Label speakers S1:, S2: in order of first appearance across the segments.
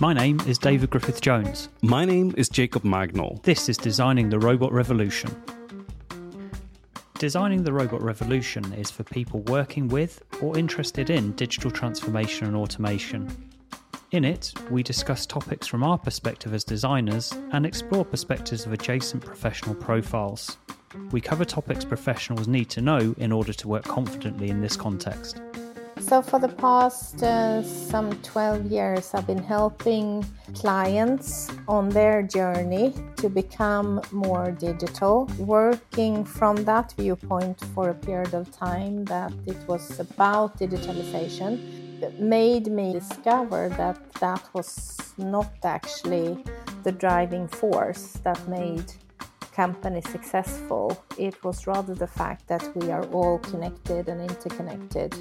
S1: My name is David Griffith Jones.
S2: My name is Jacob Magnol.
S1: This is Designing the Robot Revolution. Designing the Robot Revolution is for people working with or interested in digital transformation and automation. In it, we discuss topics from our perspective as designers and explore perspectives of adjacent professional profiles. We cover topics professionals need to know in order to work confidently in this context.
S3: So, for the past uh, some 12 years, I've been helping clients on their journey to become more digital, working from that viewpoint for a period of time that it was about digitalization. It made me discover that that was not actually the driving force that made companies successful. It was rather the fact that we are all connected and interconnected.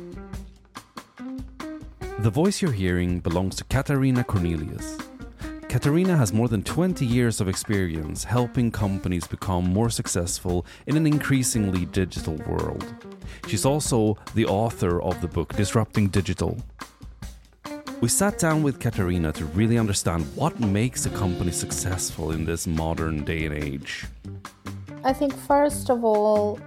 S2: The voice you're hearing belongs to Katarina Cornelius. Katarina has more than 20 years of experience helping companies become more successful in an increasingly digital world. She's also the author of the book Disrupting Digital. We sat down with Katarina to really understand what makes a company successful in this modern day and age.
S3: I think, first of all,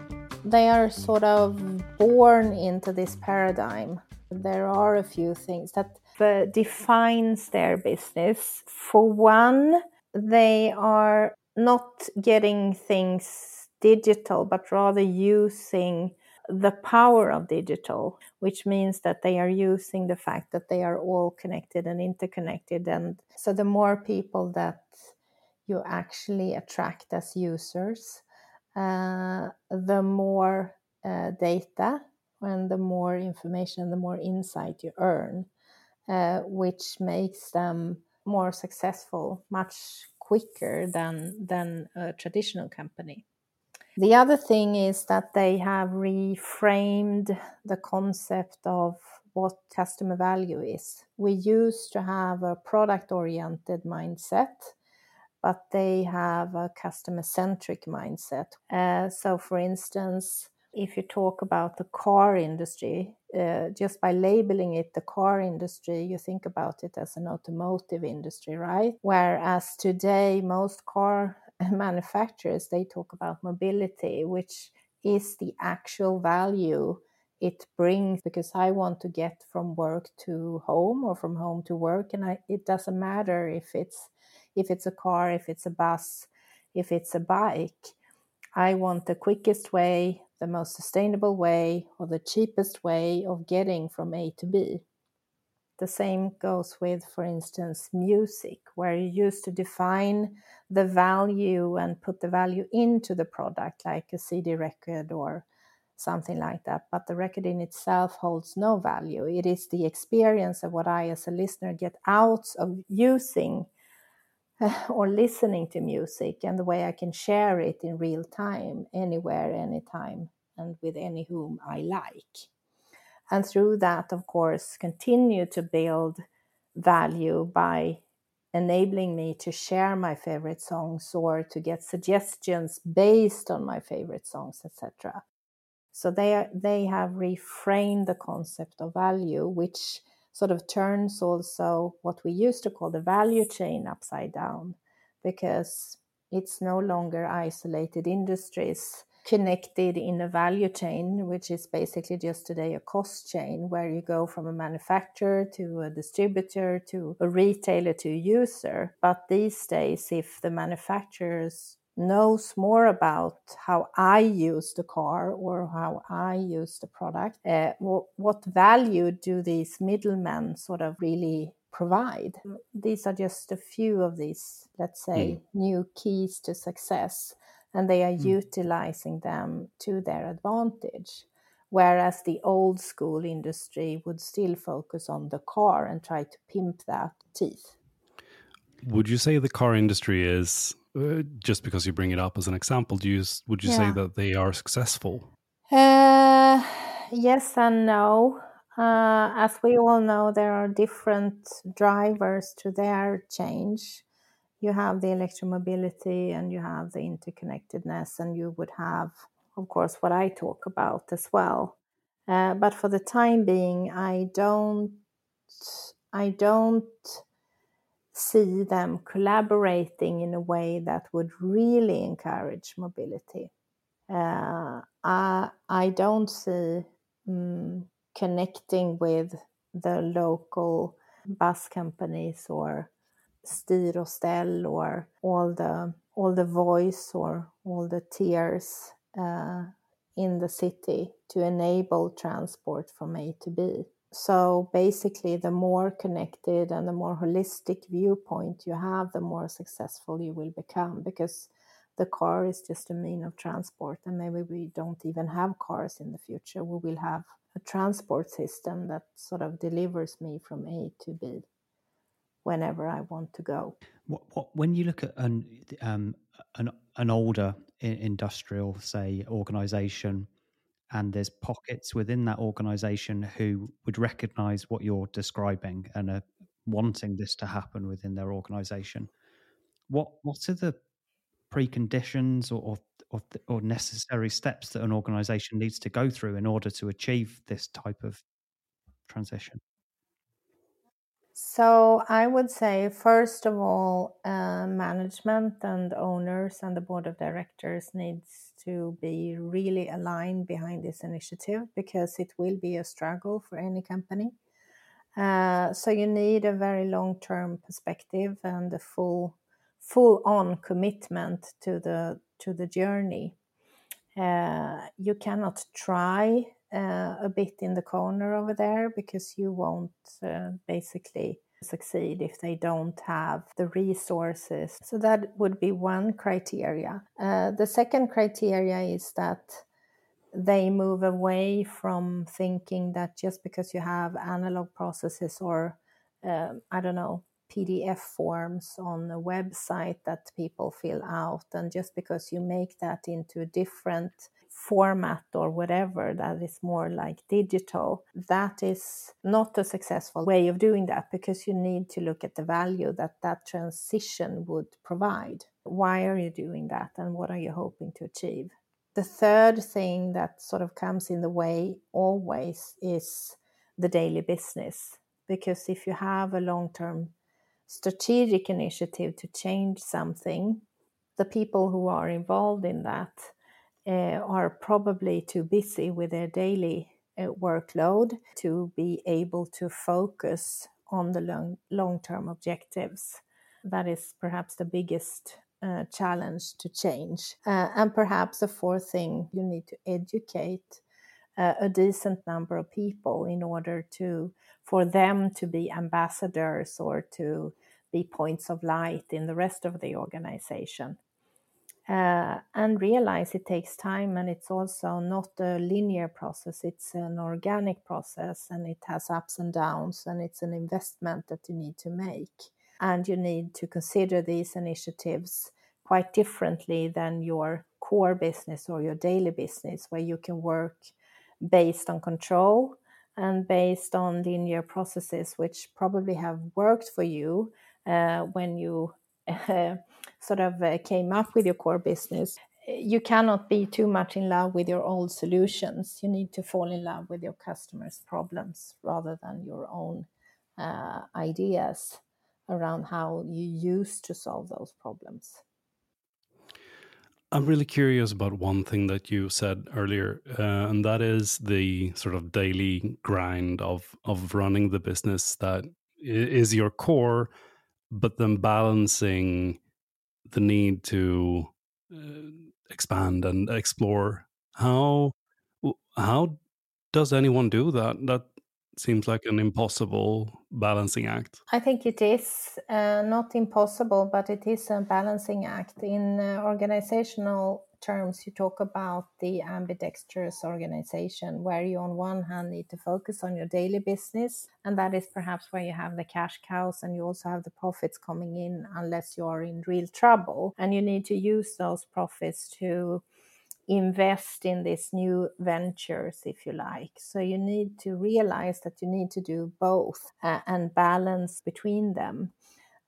S3: they are sort of born into this paradigm there are a few things that uh, defines their business. For one, they are not getting things digital, but rather using the power of digital, which means that they are using the fact that they are all connected and interconnected. And so, the more people that you actually attract as users, uh, the more uh, data and the more information, and the more insight you earn, uh, which makes them more successful much quicker than than a traditional company. The other thing is that they have reframed the concept of what customer value is. We used to have a product oriented mindset, but they have a customer centric mindset. Uh, so, for instance, if you talk about the car industry, uh, just by labeling it the car industry, you think about it as an automotive industry, right? Whereas today, most car manufacturers they talk about mobility, which is the actual value it brings because I want to get from work to home or from home to work, and I, it doesn't matter if it's if it's a car, if it's a bus, if it's a bike. I want the quickest way, the most sustainable way or the cheapest way of getting from A to B. The same goes with, for instance, music, where you used to define the value and put the value into the product, like a CD record or something like that. But the record in itself holds no value. It is the experience of what I, as a listener, get out of using or listening to music and the way I can share it in real time, anywhere, anytime, and with any whom I like. And through that, of course, continue to build value by enabling me to share my favorite songs or to get suggestions based on my favorite songs, etc. So they are, they have reframed the concept of value, which sort of turns also what we used to call the value chain upside down because it's no longer isolated industries connected in a value chain, which is basically just today a cost chain where you go from a manufacturer to a distributor to a retailer to a user. But these days, if the manufacturers knows more about how I use the car or how I use the product, uh, what, what value do these middlemen sort of really provide? These are just a few of these, let's say, mm. new keys to success, and they are mm. utilizing them to their advantage. Whereas the old school industry would still focus on the car and try to pimp that teeth.
S2: Would you say the car industry is uh, just because you bring it up as an example, do you would you yeah. say that they are successful?
S3: Uh, yes and no. Uh, as we all know, there are different drivers to their change. You have the electromobility and you have the interconnectedness, and you would have, of course, what I talk about as well. Uh, but for the time being, I don't, I don't see them collaborating in a way that would really encourage mobility. Uh, I, I don't see um, connecting with the local bus companies or Styr och Ställ or all the all the Vois or all the Tiers uh, in the city to enable transport from A to B. So basically, the more connected and the more holistic viewpoint you have, the more successful you will become because the car is just a mean of transport. And maybe we don't even have cars in the future. We will have a transport system that sort of delivers me from A to B whenever I want to go.
S1: What, what when you look at an um, an, an older industrial, say, organization, and there's pockets within that organization who would recognize what you're describing and are wanting this to happen within their organization. What what are the preconditions or or, or necessary steps that an organization needs to go through in order to achieve this type of transition?
S3: So I would say, first of all, uh, management and owners and the board of directors needs to be really aligned behind this initiative because it will be a struggle for any company. Uh, so you need a very long-term perspective and a full, full-on commitment to the to the journey. Uh, you cannot try uh, a bit in the corner over there because you won't uh, basically succeed if they don't have the resources. So that would be one criteria. Uh, the second criteria is that they move away from thinking that just because you have analog processes or um, I don't know PDF forms on a website that people fill out, and just because you make that into a different format or whatever that is more like digital, that is not a successful way of doing that because you need to look at the value that that transition would provide. Why are you doing that and what are you hoping to achieve? The third thing that sort of comes in the way always is the daily business. Because if you have a long term strategic initiative to change something, the people who are involved in that uh, are probably too busy with their daily uh, workload to be able to focus on the long term objectives. That is perhaps the biggest uh, challenge to change. And perhaps the fourth thing you need to educate uh, a decent number of people in order to for them to be ambassadors or to be points of light in the rest of the organization. Uh, and realize it takes time and it's also not a linear process it's an organic process and it has ups and downs and it's an investment that you need to make. And you need to consider these initiatives quite differently than your core business or your daily business where you can work based on control and based on linear processes which probably have worked for you uh, when you uh, sort of uh, came up with your core business, you cannot be too much in love with your old solutions. You need to fall in love with your customers' problems rather than your own uh, ideas around how you used to solve those problems.
S2: I'm really curious about one thing that you said earlier, uh, and that is the sort of daily grind of of running the business that is your core, but then balancing the need to uh, expand and explore. How how does anyone do that? That seems like an impossible balancing act.
S3: I think it is uh, not impossible, but it is a balancing act. In uh, organizational terms, you talk about the ambidextrous organization, where you, on one hand, need to focus on your daily business, and that is perhaps where you have the cash cows and you also have the profits coming in, unless you are in real trouble. And you need to use those profits to invest in these new ventures, if you like. So you need to realize that you need to do both uh, and balance between them.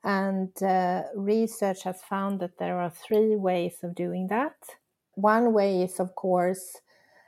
S3: And uh, research has found that there are three ways of doing that. One way is, of course,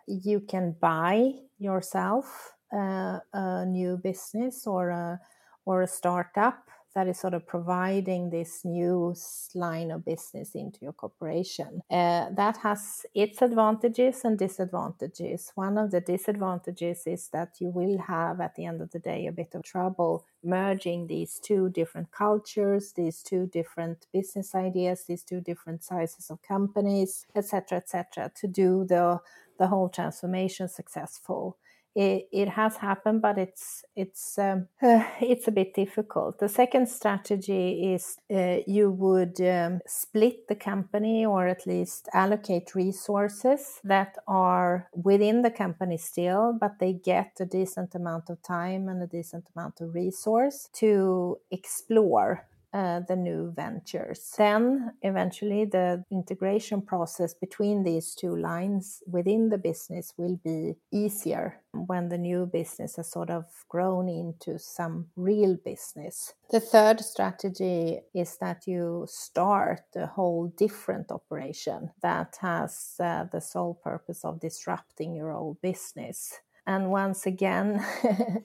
S3: you can buy yourself uh, a new business or a or a startup that is sort of providing this new line of business into your corporation. Uh, that has its advantages and disadvantages. One of the disadvantages is that you will have, at the end of the day, a bit of trouble merging these two different cultures, these two different business ideas, these two different sizes of companies, etc., etc., to do the the whole transformation successful it, it has happened, but it's it's um, uh, it's a bit difficult. The second strategy is uh, you would um, split the company or at least allocate resources that are within the company still, but they get a decent amount of time and a decent amount of resource to explore uh, the new ventures. Then, eventually, the integration process between these two lines within the business will be easier when the new business has sort of grown into some real business. The third strategy is that you start a whole different operation that has uh, the sole purpose of disrupting your old business. And once again, uh,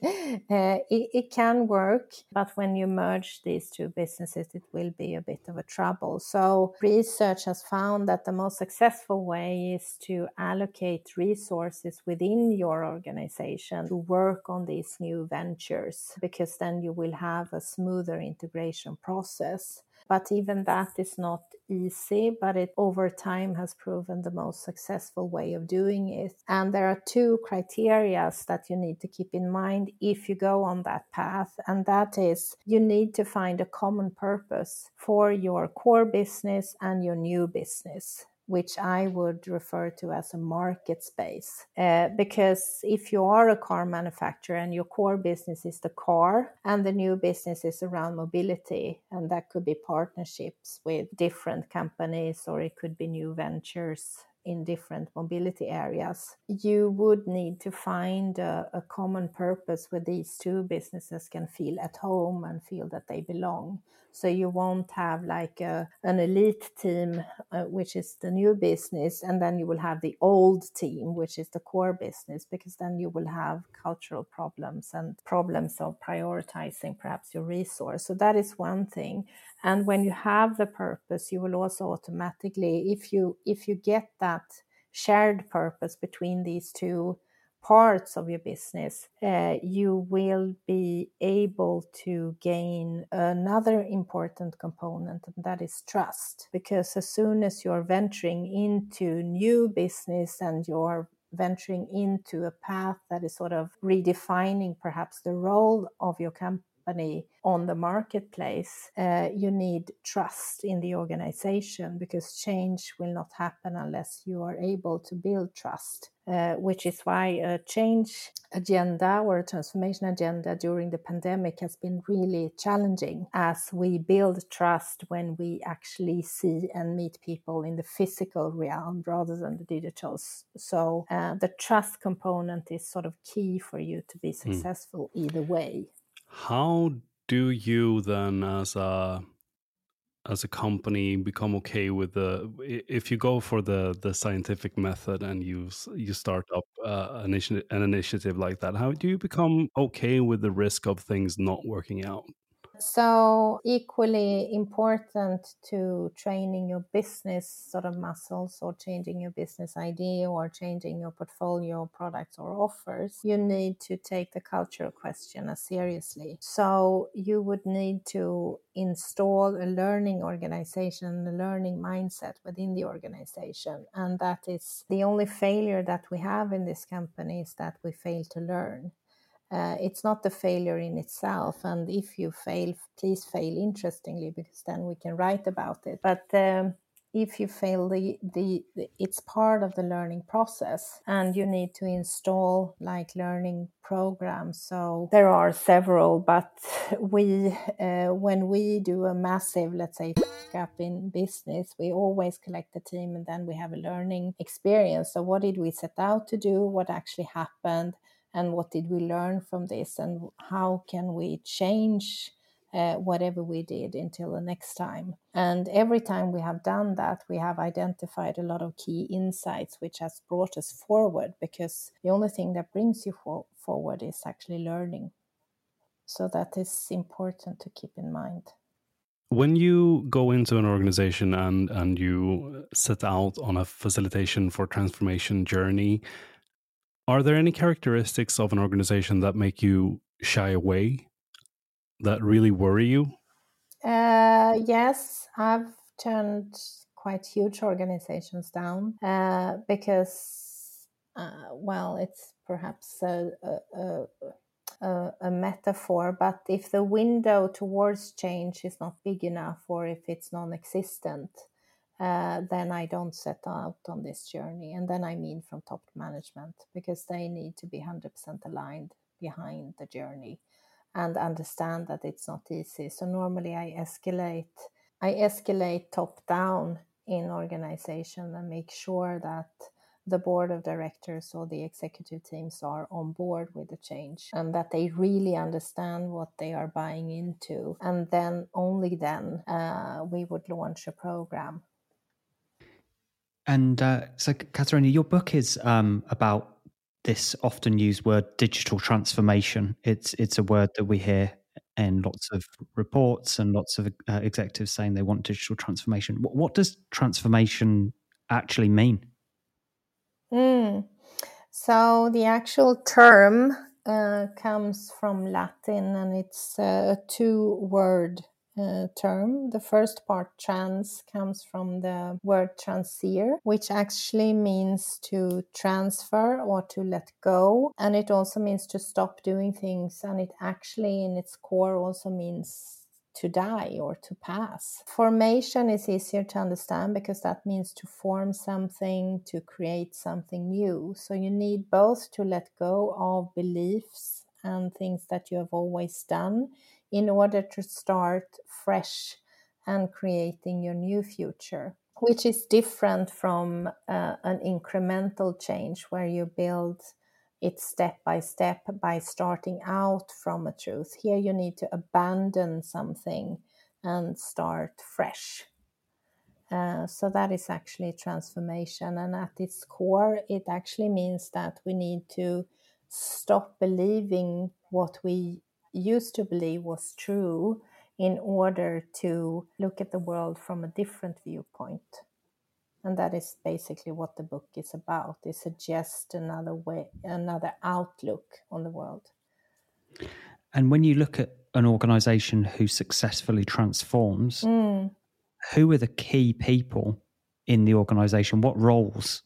S3: it, it, can work, but when you merge these two businesses, it will be a bit of a trouble. So, research has found that the most successful way is to allocate resources within your organization to work on these new ventures, because then you will have a smoother integration process. But even that is not easy, but it over time has proven the most successful way of doing it. And there are two criteria that you need to keep in mind if you go on that path. And that is you need to find a common purpose for your core business and your new business which I would refer to as a market space. Uh, because if you are a car manufacturer and your core business is the car and the new business is around mobility, and that could be partnerships with different companies or it could be new ventures in different mobility areas, you would need to find a, a, common purpose where these two businesses can feel at home and feel that they belong. So you won't have like a, an elite team, uh, which is the new business, and then you will have the old team, which is the core business, because then you will have cultural problems and problems of prioritizing perhaps your resource. So that is one thing. And when you have the purpose, you will also automatically, if you if you get that shared purpose between these two parts of your business, uh, you will be able to gain another important component, and that is trust. Because as soon as you're venturing into new business and you're venturing into a path that is sort of redefining perhaps the role of your company company on the marketplace, uh, you need trust in the organization because change will not happen unless you are able to build trust. Uh, which is why a change agenda or a transformation agenda during the pandemic has been really challenging as we build trust when we actually see and meet people in the physical realm rather than the digital. So, uh, the trust component is sort of key for you to be hmm. successful mm. either way.
S4: How do you then, as a as a company, become okay with the if you go for the the scientific method and you you start up uh, an, an initiative like that? How do you become okay with the risk of things not working out?
S3: So, equally important to training your business sort of muscles or changing your business idea or changing your portfolio products or offers, you need to take the cultural question as seriously. So, you would need to install a learning organization, a learning mindset within the organization. And that is the only failure that we have in this company is that we fail to learn. Uh, it's not the failure in itself. And if you fail, please fail interestingly, because then we can write about it. But um, if you fail, the, the, the, it's part of the learning process, and you need to install like learning programs. So there are several, but we, uh, when we do a massive, let's say, up in business, we always collect the team, and then we have a learning experience. So what did we set out to do? What actually happened? And what did we learn from this and how can we change uh, whatever we did until the next time and every time we have done that we have identified a lot of key insights which has brought us forward because the only thing that brings you for- forward is actually learning So that is important to keep in mind.
S4: When you go into an organization and and you set out on a facilitation for transformation journey, are there any characteristics of an organization that make you shy away, that really worry you?
S3: Uh, yes, I've turned quite huge organizations down uh, because, uh, well, it's perhaps a, a, a, a, metaphor, but if the window towards change is not big enough or if it's non existent, uh, then I don't set out on this journey. And then I mean from top management because they need to be 100% aligned behind the journey and understand that it's not easy. So normally I escalate I escalate top down in organization and make sure that the board of directors or the executive teams are on board with the change and that they really understand what they are buying into and then only then uh, we would launch a program
S1: and uh, so Katarina, your book is um, about this often used word digital transformation it's it's a word that we hear in lots of reports and lots of uh, executives saying they want digital transformation. What, what does transformation actually mean?
S3: Mm. So the actual term uh, comes from Latin and it's a two word uh, term. The first part, trans, comes from the word transir, which actually means to transfer or to let go. And it also means to stop doing things. And it actually, in its core, also means to die or to pass. Formation is easier to understand because that means to form something, to create something new. So you need both to let go of beliefs and things that you have always done in order to start fresh and creating your new future, which is different from uh, an incremental change where you build it step by step by starting out from a truth. Here you need to abandon something and start fresh. Uh, so that is actually transformation. And at its core, it actually means that we need to stop believing what we used to believe was true in order to look at the world from a different viewpoint. And that is basically what the book is about. It suggests another way another outlook on the world.
S1: And when you look at an organization who successfully transforms mm. who are the key people in the organization? What roles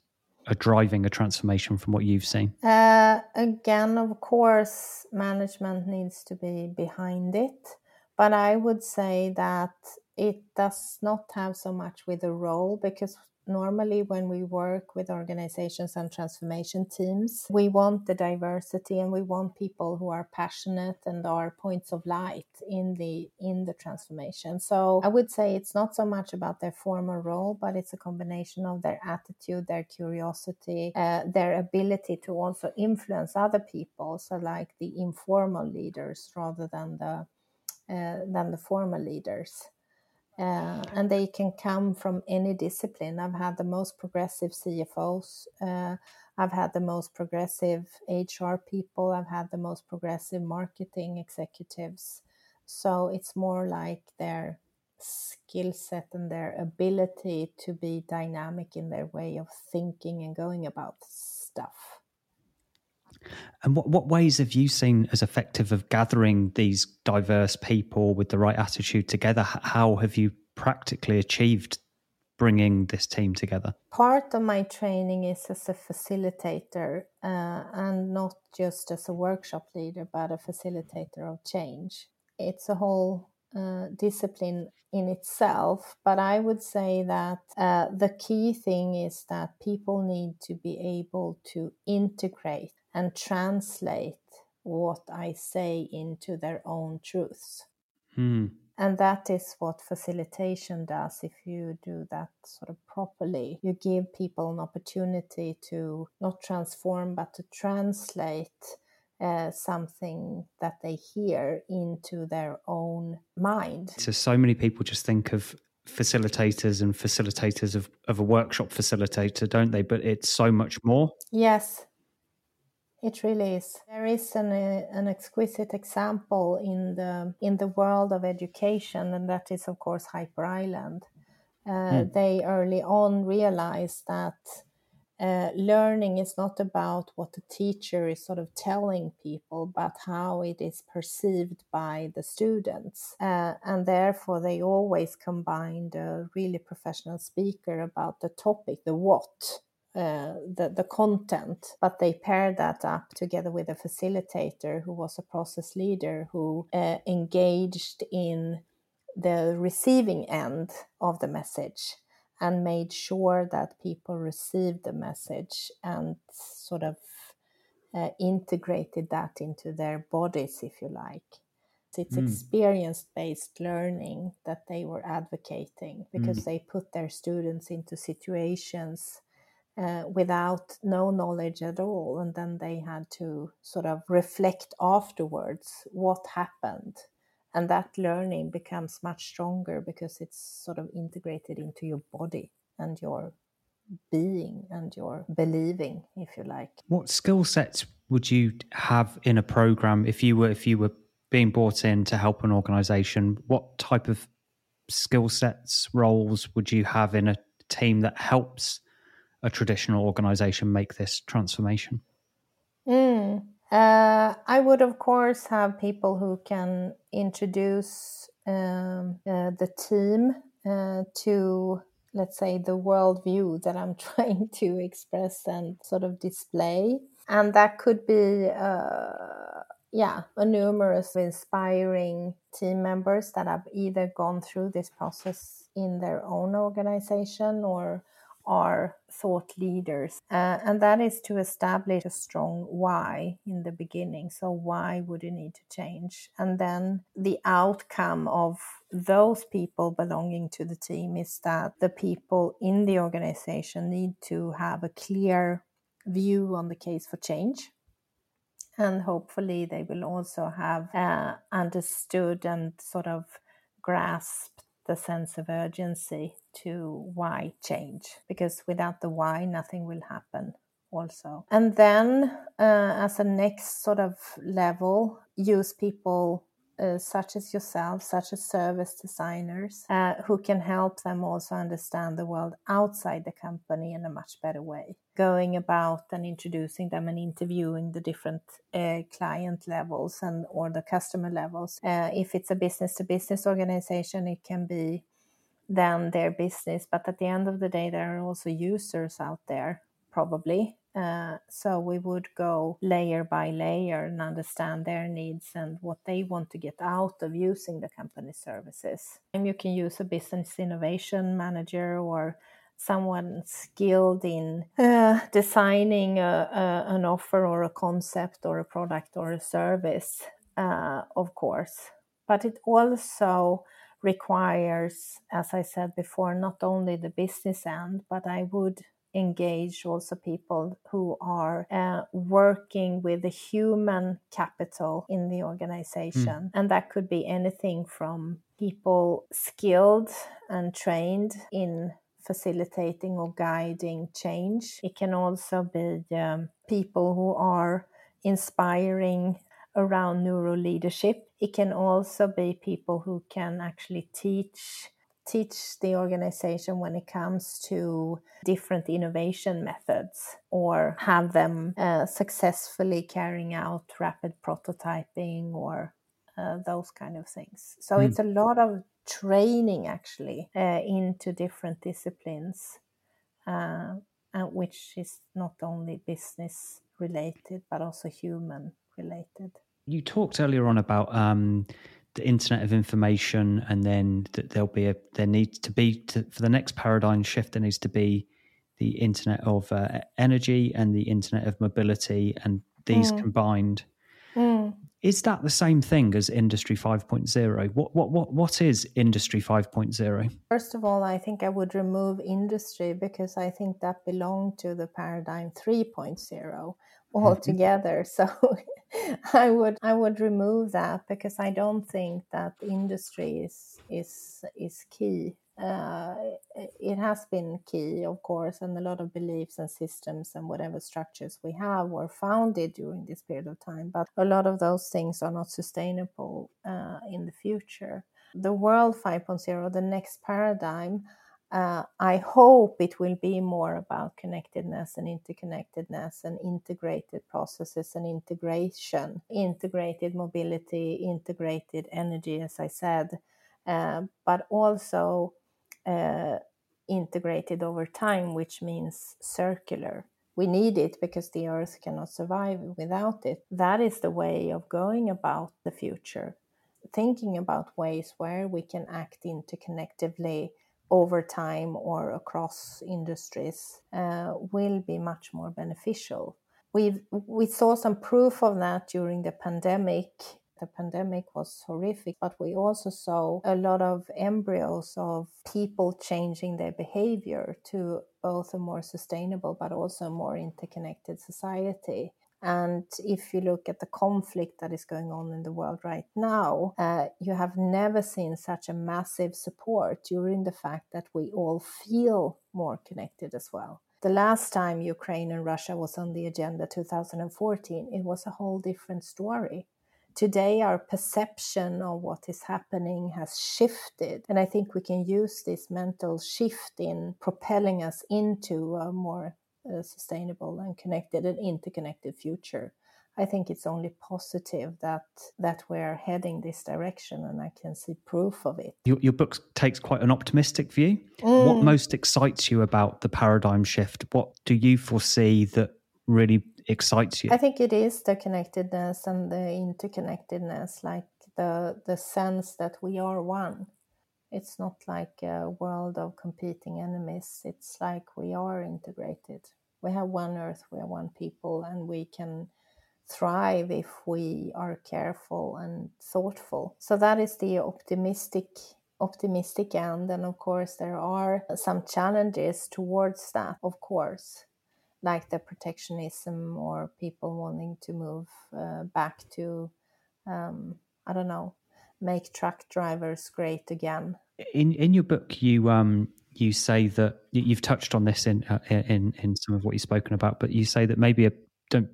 S1: are driving a transformation from what you've seen?
S3: Uh, again, of course, management needs to be behind it. But I would say that it does not have so much with the role because normally when we work with organizations and transformation teams we want the diversity and we want people who are passionate and are points of light in the in the transformation. So i would say it's not so much about their former role but it's a combination of their attitude their curiosity uh, their ability to also influence other people so like the informal leaders rather than the uh, than the formal leaders uh, and they can come from any discipline. I've had the most progressive CFOs. Uh, I've had the most progressive HR people. I've had the most progressive marketing executives. So it's more like their skill set and their ability to be dynamic in their way of thinking and going about stuff.
S1: And what, what ways have you seen as effective of gathering these diverse people with the right attitude together? How have you practically achieved bringing this team together?
S3: Part of my training is as a facilitator uh, and not just as a workshop leader, but a facilitator of change. It's a whole uh, discipline in itself, but I would say that uh, the key thing is that people need to be able to integrate and translate what I say into their own truths. Hmm. And that is what facilitation does if you do that sort of properly. You give people an opportunity to not transform, but to translate uh, something that they hear into their own mind.
S1: So, so many people just think of facilitators and facilitators of, of a workshop facilitator, don't they? But it's so much more.
S3: Yes, It really is. There is an, uh, an exquisite example in the in the world of education, and that is, of course, Hyper Island. Uh, mm. They early on realized that uh, learning is not about what the teacher is sort of telling people, but how it is perceived by the students. Uh, and therefore, they always combined a really professional speaker about the topic, the what, uh, the, the content, but they paired that up together with a facilitator who was a process leader who uh, engaged in the receiving end of the message and made sure that people received the message and sort of uh, integrated that into their bodies, if you like. It's mm. experience based learning that they were advocating because mm. they put their students into situations uh, without no knowledge at all. And then they had to sort of reflect afterwards what happened. And that learning becomes much stronger because it's sort of integrated into your body and your being and your believing, if you like.
S1: What skill sets would you have in a program if you were if you were being brought in to help an organization? What type of skill sets, roles would you have in a team that helps a traditional organization make this transformation?
S3: Mm. Uh, I would, of course, have people who can introduce um, uh, the team uh, to, let's say, the worldview that I'm trying to express and sort of display. And that could be, uh, yeah, a numerous inspiring team members that have either gone through this process in their own organization or are thought leaders. Uh, and that is to establish a strong why in the beginning. So, why would you need to change? And then the outcome of those people belonging to the team is that the people in the organization need to have a clear view on the case for change. And hopefully, they will also have uh, understood and sort of grasped the sense of urgency to why change because without the why nothing will happen also. And then uh, as a next sort of level use people uh, such as yourself, such as service designers, uh, who can help them also understand the world outside the company in a much better way. Going about and introducing them and interviewing the different uh, client levels and or the customer levels. Uh, if it's a business to business organization, it can be then their business, but at the end of the day, there are also users out there probably uh, so we would go layer by layer and understand their needs and what they want to get out of using the company services. And you can use a business innovation manager or someone skilled in uh, designing a, a, an offer or a concept or a product or a service, uh, of course. But it also requires, as I said before, not only the business end, but I would engage also people who are uh, working with the human capital in the organization. Mm. And that could be anything from people skilled and trained in facilitating or guiding change. It can also be um, people who are inspiring around neuro leadership. It can also be people who can actually teach teach the organization when it comes to different innovation methods or have them uh, successfully carrying out rapid prototyping or uh, those kind of things. So mm. it's a lot of training actually uh, into different disciplines, uh, which is not only business related but also human related.
S1: You talked earlier on about um, the internet of information and then that there'll be a there needs to be to, for the next paradigm shift there needs to be the internet of uh, energy and the internet of mobility and these mm. combined mm. is that the same thing as industry 5.0 what what what what is industry 5.0
S3: first of all i think i would remove industry because i think that belonged to the paradigm 3.0 Mm-hmm. altogether. So I would I would remove that because I don't think that industry is is is key uh, it has been key, of course, and a lot of beliefs and systems and whatever structures we have were founded during this period of time. But a lot of those things are not sustainable uh, in the future. The world 5.0, the next paradigm, uh, I hope it will be more about connectedness and interconnectedness and integrated processes and integration, integrated mobility, integrated energy, as I said, uh, but also uh, integrated over time, which means circular. We need it because the earth cannot survive without it. That is the way of going about the future, thinking about ways where we can act interconnectively over time or across industries uh, will be much more beneficial. We we saw some proof of that during the pandemic the pandemic was horrific, but we also saw a lot of embryos of people changing their behavior to both a more sustainable but also a more interconnected society. And if you look at the conflict that is going on in the world right now, uh, you have never seen such a massive support during the fact that we all feel more connected as well. The last time Ukraine and Russia was on the agenda, 2014, it was a whole different story today our perception of what is happening has shifted and i think we can use this mental shift in propelling us into a more uh, sustainable and connected and interconnected future i think it's only positive that that we're heading this direction and i can see proof of it
S1: your, your book takes quite an optimistic view mm. what most excites you about the paradigm shift what do you foresee that really excites you?
S3: I think it is the connectedness and the interconnectedness, like the the sense that we are one. It's not like a world of competing enemies. It's like we are integrated. We have one earth, we are one people, and we can thrive if we are careful and thoughtful. So that is the optimistic optimistic end and of course there are some challenges towards that of course like the protectionism or people wanting to move uh, back to, um, I don't know, make truck drivers great again.
S1: In in your book, you um you say that you've touched on this in uh, in in some of what you've spoken about, but you say that maybe a don't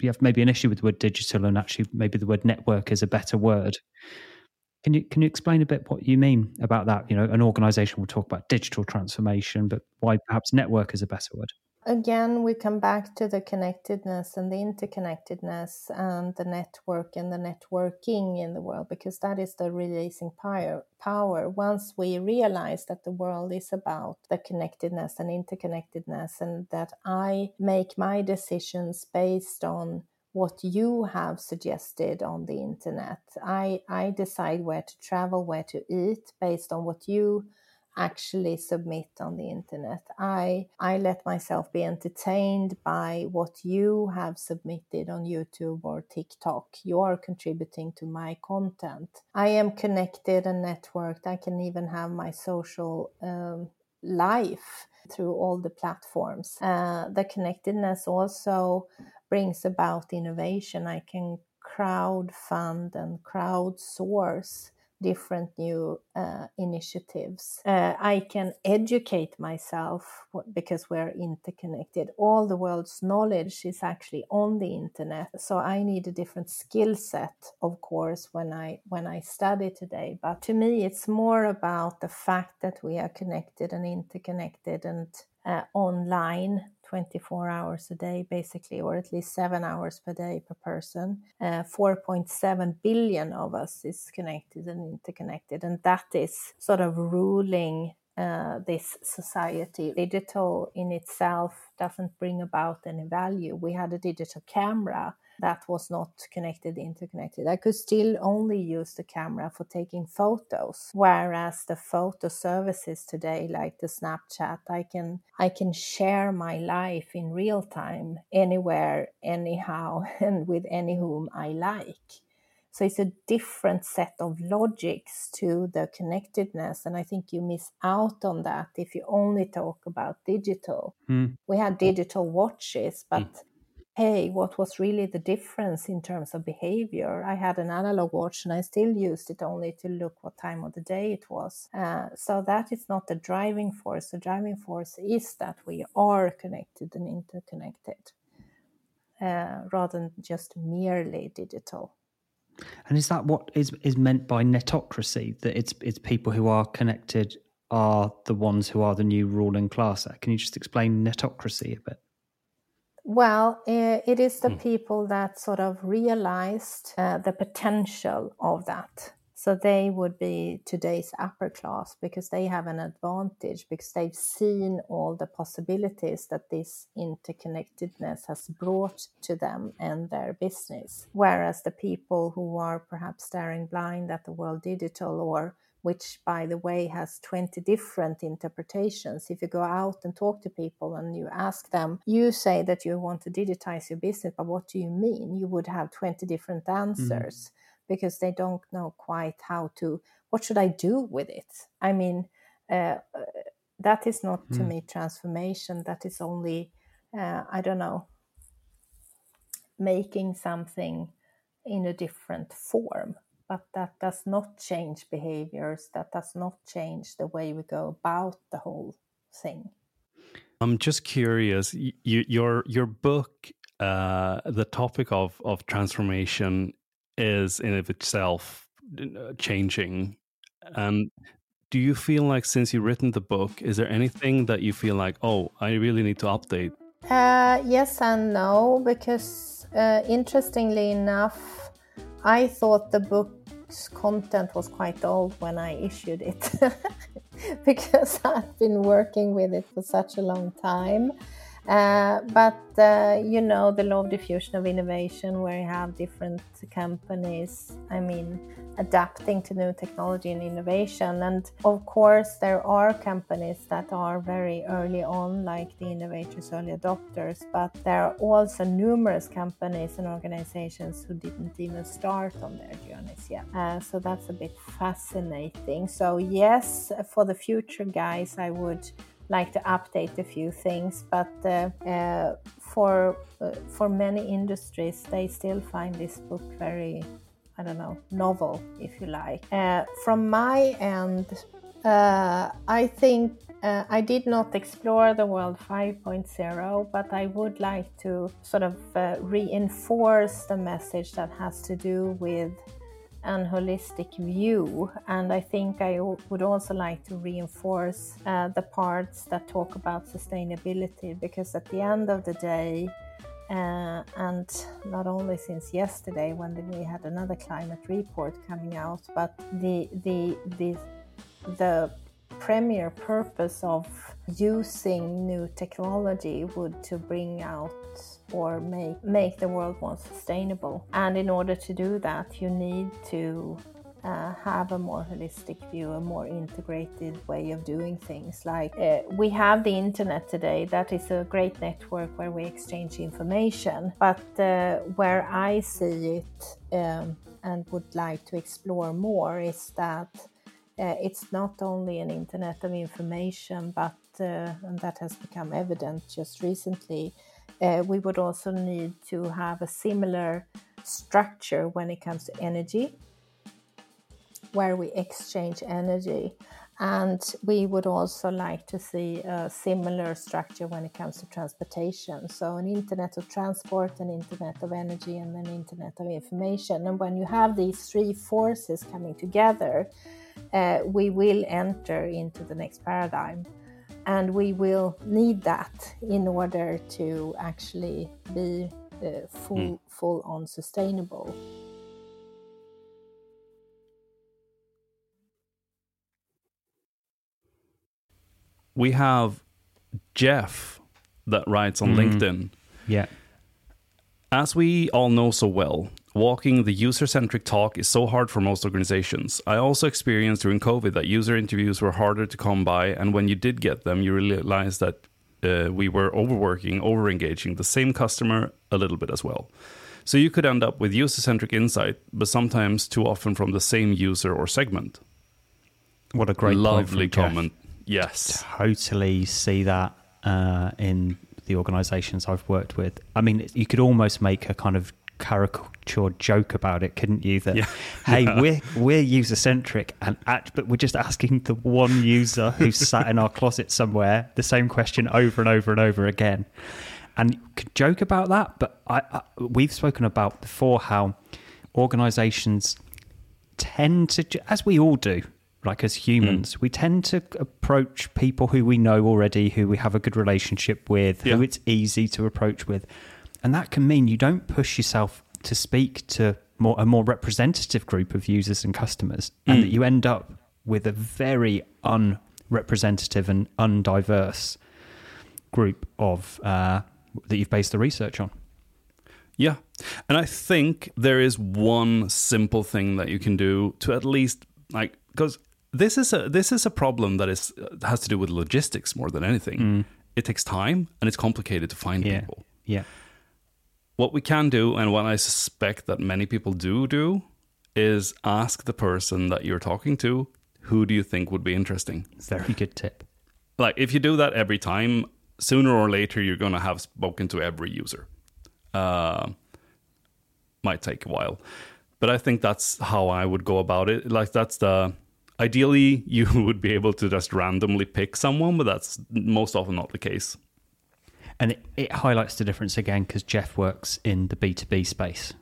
S1: you have maybe an issue with the word digital, and actually maybe the word network is a better word. Can you can you explain a bit what you mean about that? You know, an organization will talk about digital transformation, but why perhaps network is a better word?
S3: Again we come back to the connectedness and the interconnectedness and the network and the networking in the world because that is the releasing power power. Once we realize that the world is about the connectedness and interconnectedness and that i make my decisions based on what you have suggested on the internet i i decide where to travel where to eat based on what you actually submit on the internet. I I let myself be entertained by what you have submitted on YouTube or TikTok. You are contributing to my content. I am connected and networked. I can even have my social um, life through all the platforms. Uh, the connectedness also brings about innovation. I can crowd fund and crowdsource different new uh, initiatives. Uh, I can educate myself because we're interconnected. All the world's knowledge is actually on the internet, so I need a different skill set, of course, when I when I study today. But to me, it's more about the fact that we are connected and interconnected and uh, online 24 hours a day, basically, or at least seven hours per day per person. Uh, 4.7 billion of us is connected and interconnected, and that is sort of ruling uh, this society. Digital in itself doesn't bring about any value. We had a digital camera that was not connected interconnected i could still only use the camera for taking photos whereas the photo services today like the snapchat i can i can share my life in real time anywhere anyhow and with any whom i like so it's a different set of logics to the connectedness. And I think you miss out on that if you only talk about digital. Mm. We had digital watches, but mm hey, what was really the difference in terms of behavior? I had an analog watch and I still used it only to look what time of the day it was. Uh, so that is not the driving force. The driving force is that we are connected and interconnected uh, rather than just merely digital.
S1: And is that what is is meant by netocracy? That it's it's people who are connected are the ones who are the new ruling class. Can you just explain netocracy a bit?
S3: Well, it is the mm. people that sort of realized uh, the potential of that. So they would be today's upper class because they have an advantage because they've seen all the possibilities that this interconnectedness has brought to them and their business. Whereas the people who are perhaps staring blind at the world digital or which by the way has 20 different interpretations. If you go out and talk to people and you ask them, you say that you want to digitize your business, but what do you mean? You would have 20 different answers mm. because they don't know quite how to, what should I do with it? I mean, uh, that is not mm. to me transformation. That is only, uh, I don't know, making something in a different form but that does not change behaviors that does not change the way we go about the whole thing.
S4: I'm just curious you, your your book uh, the topic of of transformation is in of itself uh, changing. And do you feel like since you've written the book is there anything that you feel like oh i really need to update?
S3: Uh, yes and no because uh, interestingly enough I thought the book's content was quite old when I issued it because I've been working with it for such a long time. Uh, but uh, you know the law of diffusion of innovation where you have different companies i mean adapting to new technology and innovation. And of course there are companies that are very early on like the innovators early adopters but there are also numerous companies and organizations who didn't even start on their journeys yet. Uh, so that's a bit fascinating. So yes for the future guys i would like to update a few things, but uh, uh, for uh, for many industries, they still find this book very, I don't know, novel, if you like. Uh, from my end, uh, I think uh, I did not explore the world 5.0, but I would like to sort of reinforce the message that has to do with and holistic view. And I think I would also like to reinforce uh, the parts that talk about sustainability because at the end of the day, uh, and not only since yesterday when we had another climate report coming out, but the the the the premier purpose of using new technology would to bring out or make make the world more sustainable. And in order to do that, you need to uh, have a more holistic view, a more integrated way of doing things. Like uh, we have the internet today, that is a great network where we exchange information. But uh, where I see it um, and would like to explore more is that uh, it's not only an internet of information, but uh, and that has become evident just recently uh, we would also need to have a similar structure when it comes to energy, where we exchange energy. And we would also like to see a similar structure when it comes to transportation. So, an internet of transport, an internet of energy, and an internet of information. And when you have these three forces coming together, uh, we will enter into the next paradigm and we will need that in order to actually be uh, full mm. full on sustainable
S4: we have jeff that writes on mm. linkedin
S1: yeah
S4: as we all know so well Walking the user centric talk is so hard for most organizations. I also experienced during COVID that user interviews were harder to come by, and when you did get them, you realized that uh, we were overworking, over engaging the same customer a little bit as well. So you could end up with user centric insight, but sometimes too often from the same user or segment.
S1: What a great
S4: lovely comment. Yes,
S1: totally see that uh, in the organisations I've worked with. I mean, you could almost make a kind of caricature joke about it, couldn't you? That
S4: Yeah.
S1: hey,
S4: Yeah.
S1: we're we're user centric, and act, but we're just asking the one user who's sat in our closet somewhere the same question over and over and over again, and you could joke about that. But I, I we've spoken about before how organisations tend to, as we all do, like as humans, hmm. we tend to approach people who we know already, who we have a good relationship with, who it's easy to approach with. And that can mean you don't push yourself to speak to more a more representative group of users and customers, and that you end up with a very unrepresentative and undiverse group of uh, that you've based the research on.
S4: Yeah. And I think there is one simple thing that you can do to at least like because this is a this is a problem that is uh, has to do with logistics more than anything. It takes time and it's complicated to find
S1: Yeah,
S4: people.
S1: yeah,
S4: What we can do and what I suspect that many people do do is ask the person that you're talking to, who do you think would be interesting?
S1: very good tip.
S4: like if you do that every time sooner or later you're going to have spoken to every user uh, might take a while but i think that's how i would go about it like that's the ideally you would be able to just randomly pick someone but that's most often not the case
S1: And it, it highlights the difference again because Jeff works in the B2B space,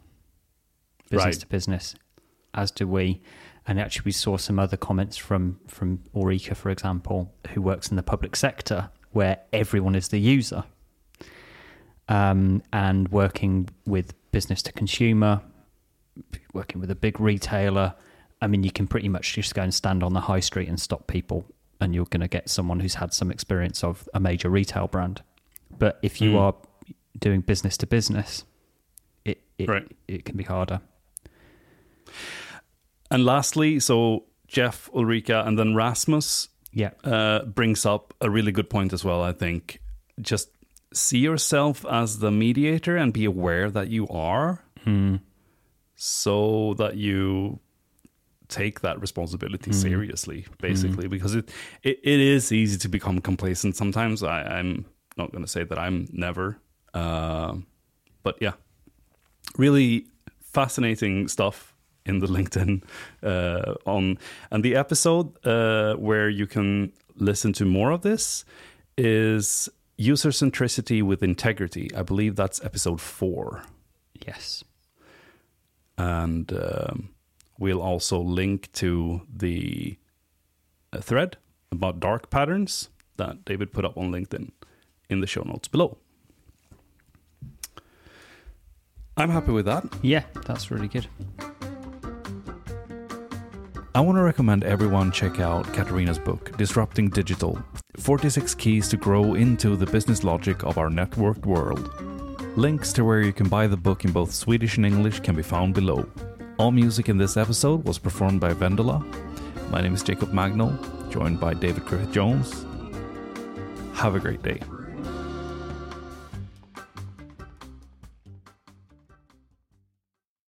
S1: business
S4: Right.
S1: to business, as do we. And actually, we saw some other comments from, from Ulrika, for example, who works in the public sector where everyone is the user. Um, and working with business to consumer, working with a big retailer. I mean, you can pretty much just go and stand on the high street and stop people, and you're going to get someone who's had some experience of a major retail brand. But if you
S4: Mm.
S1: are doing business to business, it it,
S4: Right.
S1: it can be harder.
S4: and lastly so jeff ulrika and then rasmus
S1: Yeah,
S4: uh, brings up a really good point as well. I think just see yourself as the mediator and be aware that you are, so that you take that responsibility seriously, basically, because it, it it is easy to become complacent sometimes. I, I'm not going to say that I'm never, uh, but yeah, really fascinating stuff in the LinkedIn uh, on and the episode uh, where you can listen to more of this is user centricity with integrity. I believe that's episode four,
S1: yes,
S4: and um, we'll also link to the uh, thread about dark patterns that David put up on LinkedIn in the show notes below. I'm happy with that.
S1: yeah, that's really good.
S2: I want to recommend everyone check out Katarina's book, Disrupting Digital 46 Keys to Grow into the Business Logic of Our Networked World. Links to where you can buy the book in both Swedish and English can be found below. All music in this episode was performed by Vendela. My name is Jacob Magnol, joined by David Griffith Jones. Have a great day.